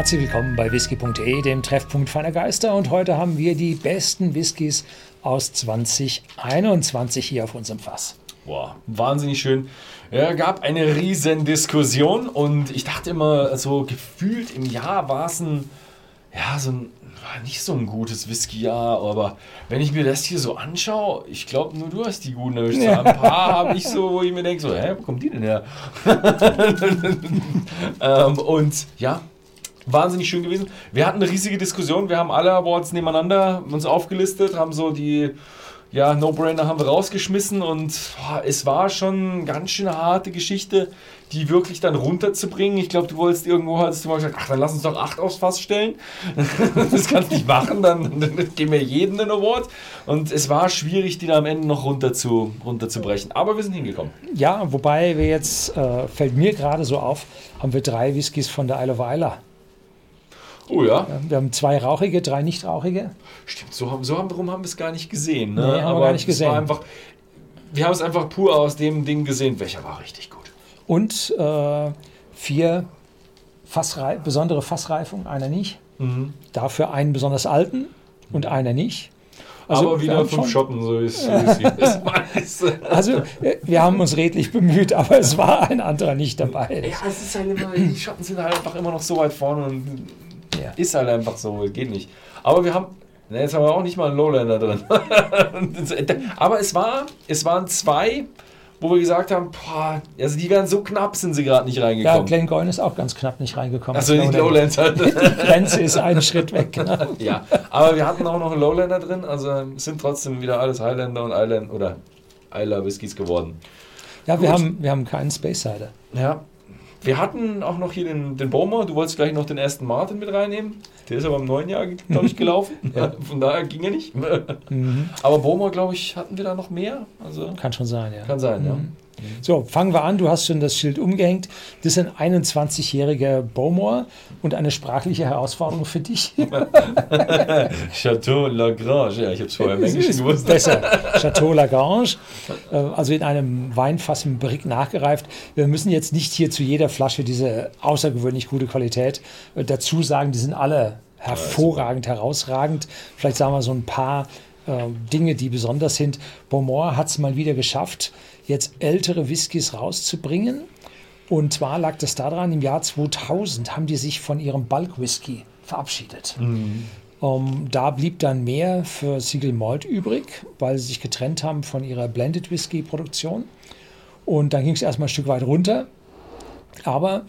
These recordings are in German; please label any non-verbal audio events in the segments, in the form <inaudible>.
Herzlich willkommen bei whisky.de, dem Treffpunkt feiner Geister. Und heute haben wir die besten Whiskys aus 2021 hier auf unserem Fass. Boah, wahnsinnig schön. Ja, gab eine riesen Diskussion und ich dachte immer, so gefühlt im Jahr war es ein, ja, so ein, war nicht so ein gutes Whisky-Jahr, aber wenn ich mir das hier so anschaue, ich glaube, nur du hast die guten erwischt. Ja. Ein paar habe ich so, wo ich mir denke, so, hä, wo kommt die denn her? <laughs> ähm, und ja, wahnsinnig schön gewesen. Wir hatten eine riesige Diskussion, wir haben alle Awards nebeneinander uns aufgelistet, haben so die ja, No-Brainer haben wir rausgeschmissen und boah, es war schon eine ganz schön harte Geschichte, die wirklich dann runterzubringen. Ich glaube, du wolltest irgendwo, hattest du mal gesagt, ach, dann lass uns doch acht aufs Fass stellen. <laughs> das kannst du nicht machen, dann, dann geben wir jeden einen Award. Und es war schwierig, die da am Ende noch runter zu, runterzubrechen. Aber wir sind hingekommen. Ja, wobei wir jetzt, äh, fällt mir gerade so auf, haben wir drei Whiskys von der Isle of Isla. Oh ja. Wir haben zwei rauchige, drei nicht rauchige. Stimmt, so, haben, so haben, warum haben wir es gar nicht gesehen. Ne? Nee, haben Aber wir gar nicht gesehen. Einfach, wir haben es einfach pur aus dem Ding gesehen. Welcher war richtig gut? Und äh, vier Fassrei besondere Fassreifung, einer nicht. Mhm. Dafür einen besonders alten und einer nicht. Aber Also wir wieder fünf Schotten, so wie <laughs> es. Also äh, wir haben uns redlich bemüht, aber es war ein anderer nicht dabei. Ja, es ist halt immer, die Schotten sind halt einfach immer noch so weit vorne und Ja. ist halt einfach so, geht nicht. Aber wir haben, na, jetzt haben wir auch nicht mal einen Lowlander drin. <laughs> Aber es war, es waren zwei, wo wir gesagt haben, boah, also die wären so knapp, sind sie gerade nicht Ja, reingekommen. Glengoyne ist auch ganz knapp nicht reingekommen. Achso, nicht Lowland. Lowlands <laughs> <laughs> halt. Die Grenze ist einen Schritt weg. Genau. ja, aber wir hatten auch noch einen Lowlander drin, also sind trotzdem wieder alles Highlander und Island oder Isla Whiskys geworden. Ja, wir haben, wir haben keinen Space Cider. Ja. Wir hatten auch noch hier den, den Bowmer. Du wolltest gleich noch den Aston Martin mit reinnehmen. Der ist aber im neuen Jahr, glaube ich, <laughs> gelaufen. Ja. Von daher ging er nicht. Mhm. Aber Bowmer, glaube ich, hatten wir da noch mehr. Also Kann schon sein, ja. kann sein, ja. So, fangen wir an. Du hast schon das Schild umgehängt. Das ist ein 21-jähriger Bowmore und eine sprachliche Herausforderung für dich. <laughs> Chateau Lagrange. Ja, ich habe es vorher im Englischen gewusst. Besser. Chateau Lagrange, äh, also in einem Weinfass im Brick nachgereift. Wir müssen jetzt nicht hier zu jeder Flasche diese außergewöhnlich gute Qualität äh, dazu sagen. Die sind alle hervorragend, herausragend. Vielleicht sagen wir so ein paar äh, Dinge, die besonders sind. Beaumont hat es mal wieder geschafft, jetzt ältere Whiskys rauszubringen. Und zwar lag das daran, im Jahr 2000 haben die sich von ihrem Bulk Whisky verabschiedet. Ähm, da blieb dann mehr für Siegel Malt übrig, weil sie sich getrennt haben von ihrer Blended Whisky Produktion. Und dann ging es erstmal ein Stück weit runter. Aber ähm,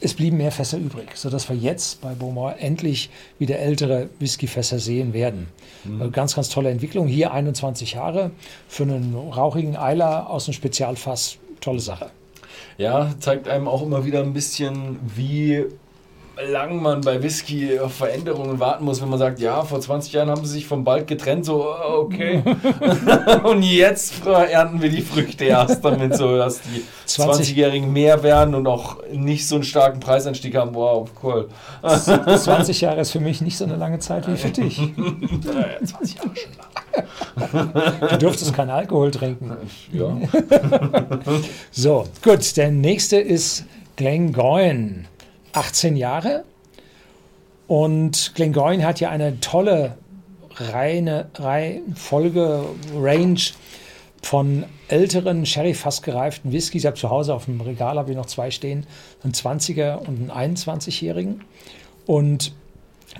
es blieben mehr Fässer übrig, sodass wir jetzt bei Beaumont endlich wieder ältere Whiskyfässer sehen werden. Äh, Ganz, ganz tolle Entwicklung. Hier 21 Jahre für einen rauchigen Eiler aus dem Spezialfass. Tolle Sache. Ja, zeigt einem auch immer wieder ein bisschen, wie lang man bei Whisky auf Veränderungen warten muss, wenn man sagt, ja, vor 20 Jahren haben sie sich vom Bald getrennt, so, äh, okay. <laughs> und jetzt ernten wir die Früchte erst damit, so, dass die 20 20-Jährigen mehr werden und auch nicht so einen starken Preisanstieg haben. Wow, cool. 20 <laughs> Jahre ist für mich nicht so eine lange Zeit wie für dich. <laughs> Ja, 20 Jahre schon lang. Du durftest keinen Alkohol trinken. Ja. So, gut, der nächste ist Glengoyne. 18 Jahre. Und Glengoyne hat ja eine tolle reine Reihenfolge, Range von älteren Sherry-Fass gereiften Whiskys. Ich habe zu Hause auf dem Regal habe ich noch zwei stehen, einen 20er und einen 21-jährigen. Und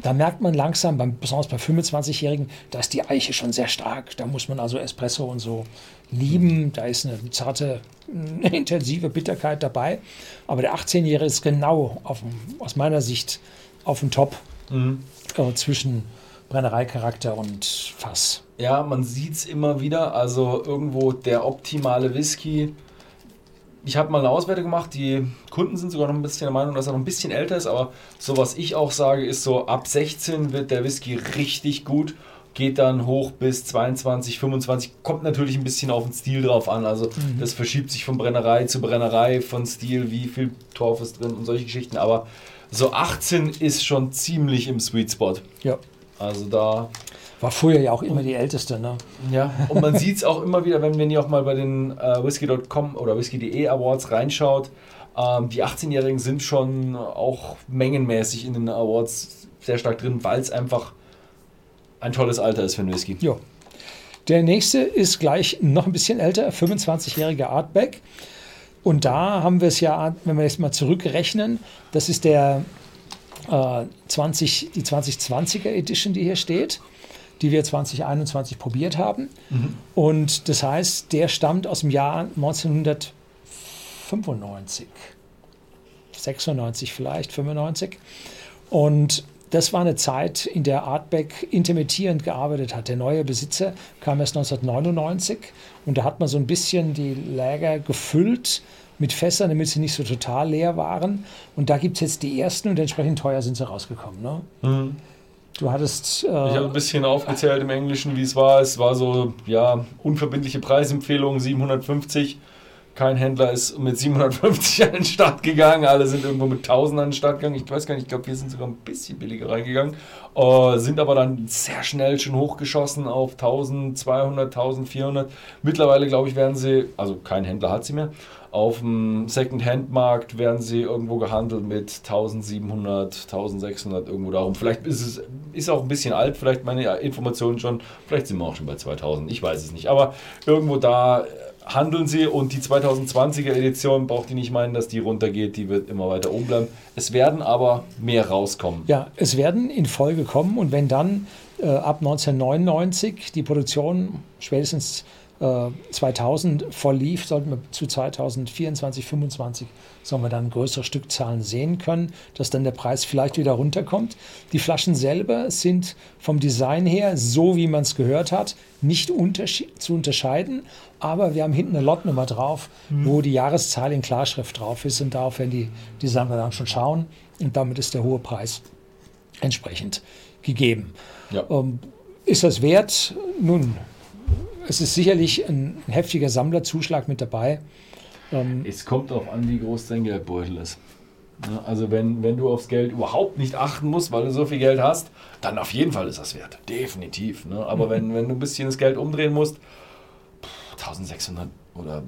da merkt man langsam, beim, besonders bei 25-Jährigen, da ist die Eiche schon sehr stark. Da muss man also Espresso und so lieben. Da ist eine zarte, <laughs> eine intensive Bitterkeit dabei. Aber der 18-Jährige ist genau auf aus meiner Sicht auf dem Top äh, zwischen Brennereicharakter und Fass. Ja, man sieht es immer wieder. Also irgendwo der optimale Whisky. Ich habe mal eine Auswertung gemacht. Die Kunden sind sogar noch ein bisschen der Meinung, dass er noch ein bisschen älter ist. Aber so was ich auch sage, ist so ab 16 wird der Whisky richtig gut. Geht dann hoch bis 22, 25. Kommt natürlich ein bisschen auf den Stil drauf an. Also das verschiebt sich von Brennerei zu Brennerei, von Stil, wie viel Torf ist drin und solche Geschichten. Aber so 18 ist schon ziemlich im Sweet Spot. Ja. Also da War früher ja auch immer die älteste, ne? Ja, und man sieht es auch immer wieder, wenn, wenn ihr auch mal bei den äh, whisky.com oder whisky.de Awards reinschaut. Ähm, die 18-Jährigen sind schon auch mengenmäßig in den Awards sehr stark drin, weil es einfach ein tolles Alter ist für einen Whisky. Ja. Der nächste ist gleich noch ein bisschen älter, 25-jähriger Artback. Und da haben wir es ja, wenn wir jetzt mal zurückrechnen, das ist der äh, 20, die 2020er Edition, die hier steht, die wir 2021 probiert haben. Mhm. Und das heißt, der stammt aus dem Jahr 1995, 96 vielleicht, 95. Und das war eine Zeit, in der Artback intermittierend gearbeitet hat. Der neue Besitzer kam erst 1999 und da hat man so ein bisschen die Läger gefüllt mit Fässern, damit sie nicht so total leer waren. Und da gibt es jetzt die ersten und entsprechend teuer sind sie rausgekommen. Ne? Mhm. Du hattest. Äh, ich habe ein bisschen aufgezählt im Englischen, wie es war. Es war so, ja, unverbindliche Preisempfehlung 750 kein Händler ist mit 750 <laughs> an den Start gegangen. Alle sind irgendwo mit 1000 an den Start gegangen. Ich weiß gar nicht, ich glaube, wir sind sogar ein bisschen billiger reingegangen. Äh, sind aber dann sehr schnell schon hochgeschossen auf 1200, 1400. Mittlerweile, glaube ich, werden sie, also kein Händler hat sie mehr, auf dem Second-Hand-Markt werden sie irgendwo gehandelt mit 1700, 1600, irgendwo darum. Vielleicht ist es ist auch ein bisschen alt, vielleicht meine Informationen schon, vielleicht sind wir auch schon bei 2000, ich weiß es nicht. Aber irgendwo da handeln sie und die 2020er Edition braucht ihr nicht meinen, dass die runtergeht, die wird immer weiter oben bleiben. Es werden aber mehr rauskommen. Ja, es werden in Folge kommen und wenn dann äh, ab 1999 die Produktion spätestens 2000 äh, verlief, sollten wir zu 2024, 2025 sollen wir dann größere Stückzahlen sehen können, dass dann der Preis vielleicht wieder runterkommt. Die Flaschen selber sind vom Design her, so wie man es gehört hat, nicht untersche zu unterscheiden, aber wir haben hinten eine Lotnummer drauf, mhm. wo die Jahreszahl in Klarschrift drauf ist und darauf werden die Designer dann schon schauen und damit ist der hohe Preis entsprechend gegeben. Ja. Ähm, ist das wert? Nun, es ist sicherlich ein, ein heftiger Sammlerzuschlag mit dabei. Ähm, es kommt darauf an, wie groß dein Geldbeutel ist. Also wenn, wenn du aufs Geld überhaupt nicht achten musst, weil du so viel Geld hast, dann auf jeden Fall ist das wert. Definitiv. Ne? Aber mhm. wenn, wenn du ein bisschen das Geld umdrehen musst, 1600 oder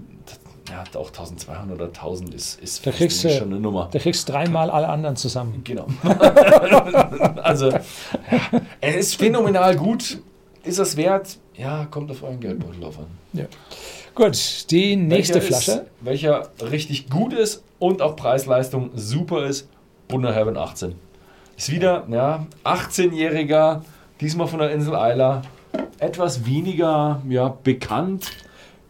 ja, auch 1200 oder 1000 ist, ist da kriegst schon eine Nummer. Da kriegst du dreimal alle anderen zusammen. Genau. <laughs> also, ja, es ist phänomenal gut. Ist das wert? Ja, kommt auf euren Geldbeutel drauf an. Ja. Gut, die nächste welcher Flasche. Ist, welcher richtig gut ist und auch Preis-Leistung super ist, Bunner Heaven 18. Ist wieder, ja, 18-Jähriger, diesmal von der Insel Isla. Etwas weniger ja, bekannt.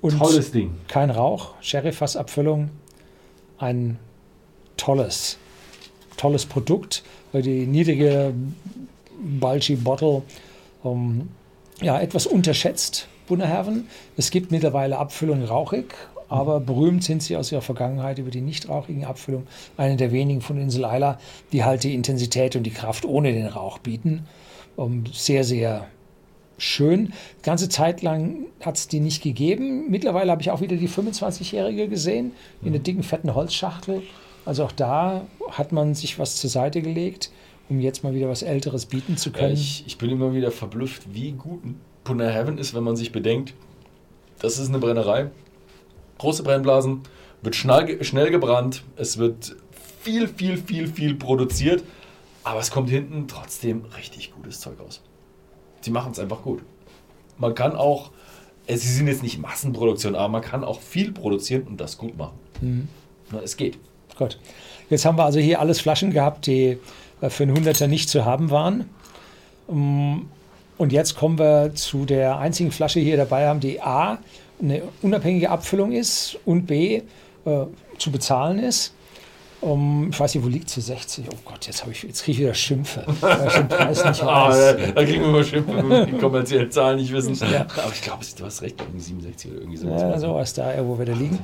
Und Tolles Ding. Kein Rauch, Sherry-Fassabfüllung. Ein tolles, tolles Produkt. Die niedrige Balchi Bottle um, ja, etwas unterschätzt, Bunnerherren. Es gibt mittlerweile Abfüllung rauchig, aber berühmt sind sie aus ihrer Vergangenheit über die nicht rauchigen Abfüllungen. Eine der wenigen von Insel Isla, die halt die Intensität und die Kraft ohne den Rauch bieten. Um, sehr, sehr schön. Ganze Zeit lang hat es die nicht gegeben. Mittlerweile habe ich auch wieder die 25-Jährige gesehen in der dicken, fetten Holzschachtel. Also auch da hat man sich was zur Seite gelegt um jetzt mal wieder was Älteres bieten zu können. Ja, ich, ich, bin immer wieder verblüfft, wie gut Puna Heaven ist, wenn man sich bedenkt, das ist eine Brennerei. Große Brennblasen, wird schnell, schnell gebrannt, es wird viel, viel, viel, viel produziert, aber es kommt hinten trotzdem richtig gutes Zeug raus. Sie machen es einfach gut. Man kann auch, sie sind jetzt nicht Massenproduktion, aber man kann auch viel produzieren und das gut machen. Mhm. Es geht. Gut. Jetzt haben wir also hier alles Flaschen gehabt, die äh, für einen Hunderter nicht zu haben waren. Ähm, und jetzt kommen wir zu der einzigen Flasche hier dabei haben, die A eine unabhängige Abfüllung ist und B äh, zu bezahlen ist. Um, ich weiß nicht, wo liegt sie? 60? Oh Gott, jetzt, ich, jetzt kriege ich wieder Schimpfe, weil ich den Preis nicht weiß. <laughs> Ah, da kriegen wir mal Schimpfe, wenn wir die kommerziellen Zahlen nicht wissen. Ja. Aber ich glaube, du hast recht, irgendwie 67 oder irgendwie sowas. Ja, sowas da, wo wir da liegen.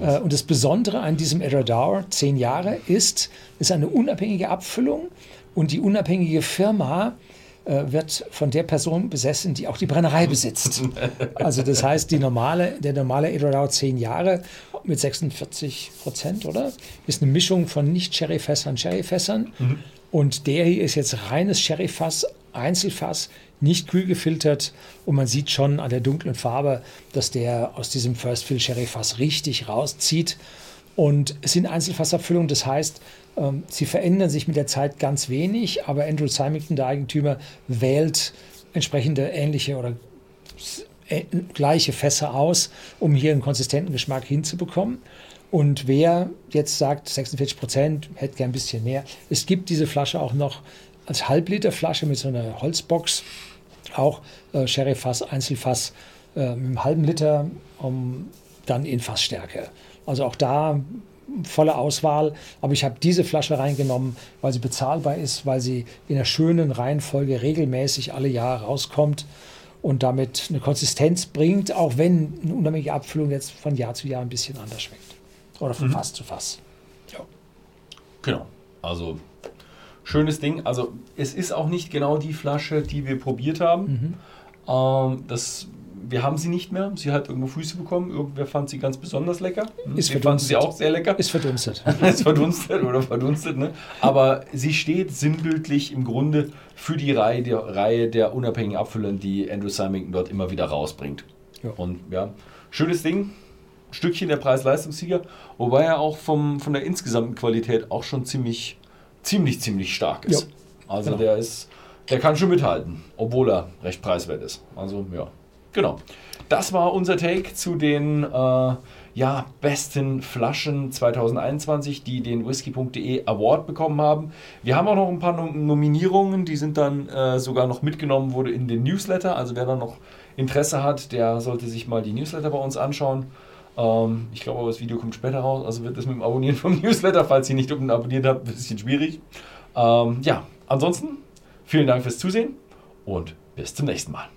Äh, und das Besondere an diesem Eradar, 10 Jahre, ist, ist eine unabhängige Abfüllung und die unabhängige Firma wird von der Person besessen, die auch die Brennerei besitzt. <laughs> Also das heißt, die normale, der normale Edelrau 10 Jahre mit 46 Prozent, oder? Ist eine Mischung von nicht Sherryfässern. Mhm. Und der hier ist jetzt reines Sherryfass Einzelfass, nicht kühl gefiltert und man sieht schon an der dunklen Farbe, dass der aus diesem First Fill Sherry Fass richtig rauszieht. Und es sind Einzelfassabfüllungen, das heißt, ähm, sie verändern sich mit der Zeit ganz wenig, aber Andrew Symington, der Eigentümer, wählt entsprechende ähnliche oder gleiche Fässer aus, um hier einen konsistenten Geschmack hinzubekommen. Und wer jetzt sagt, 46 Prozent, hätte gern ein bisschen mehr, es gibt diese Flasche auch noch als Halbliterflasche mit so einer Holzbox, auch äh, Sherryfass, Einzelfass äh, mit einem halben Liter, um dann in Fassstärke. Also auch da volle Auswahl, aber ich habe diese Flasche reingenommen, weil sie bezahlbar ist, weil sie in einer schönen Reihenfolge regelmäßig alle Jahre rauskommt und damit eine Konsistenz bringt, auch wenn eine unabhängige Abfüllung jetzt von Jahr zu Jahr ein bisschen anders schmeckt. Oder von mhm. Fass zu Fass. Ja. Genau. Also schönes Ding. Also es ist auch nicht genau die Flasche, die wir probiert haben. Mhm. Ähm, das wir haben sie nicht mehr. Sie hat irgendwo Füße bekommen. Irgendwer fand sie ganz besonders lecker. Hm? Ist wir fanden sie auch sehr lecker. Ist verdunstet. <laughs> ist verdunstet oder verdunstet. Ne? Aber sie steht sinnbildlich im Grunde für die Reihe der, Reihe der unabhängigen Abfüller, die Andrew Symington dort immer wieder rausbringt. Ja. Und ja, schönes Ding. Stückchen der Preis-Leistungssieger, wobei er auch vom, von der insgesamten Qualität auch schon ziemlich, ziemlich, ziemlich stark ist. Ja. Also genau. der ist, der kann schon mithalten, obwohl er recht preiswert ist. Also ja. Genau. Das war unser Take zu den äh, ja, besten Flaschen 2021, die den whisky.de Award bekommen haben. Wir haben auch noch ein paar Nominierungen, die sind dann äh, sogar noch mitgenommen wurde in den Newsletter. Also wer da noch Interesse hat, der sollte sich mal die Newsletter bei uns anschauen. Ähm, ich glaube aber, das Video kommt später raus, also wird das mit dem Abonnieren vom <laughs> Newsletter, falls ihr nicht unten abonniert habt, ein bisschen schwierig. Ähm, ja, ansonsten vielen Dank fürs Zusehen und bis zum nächsten Mal.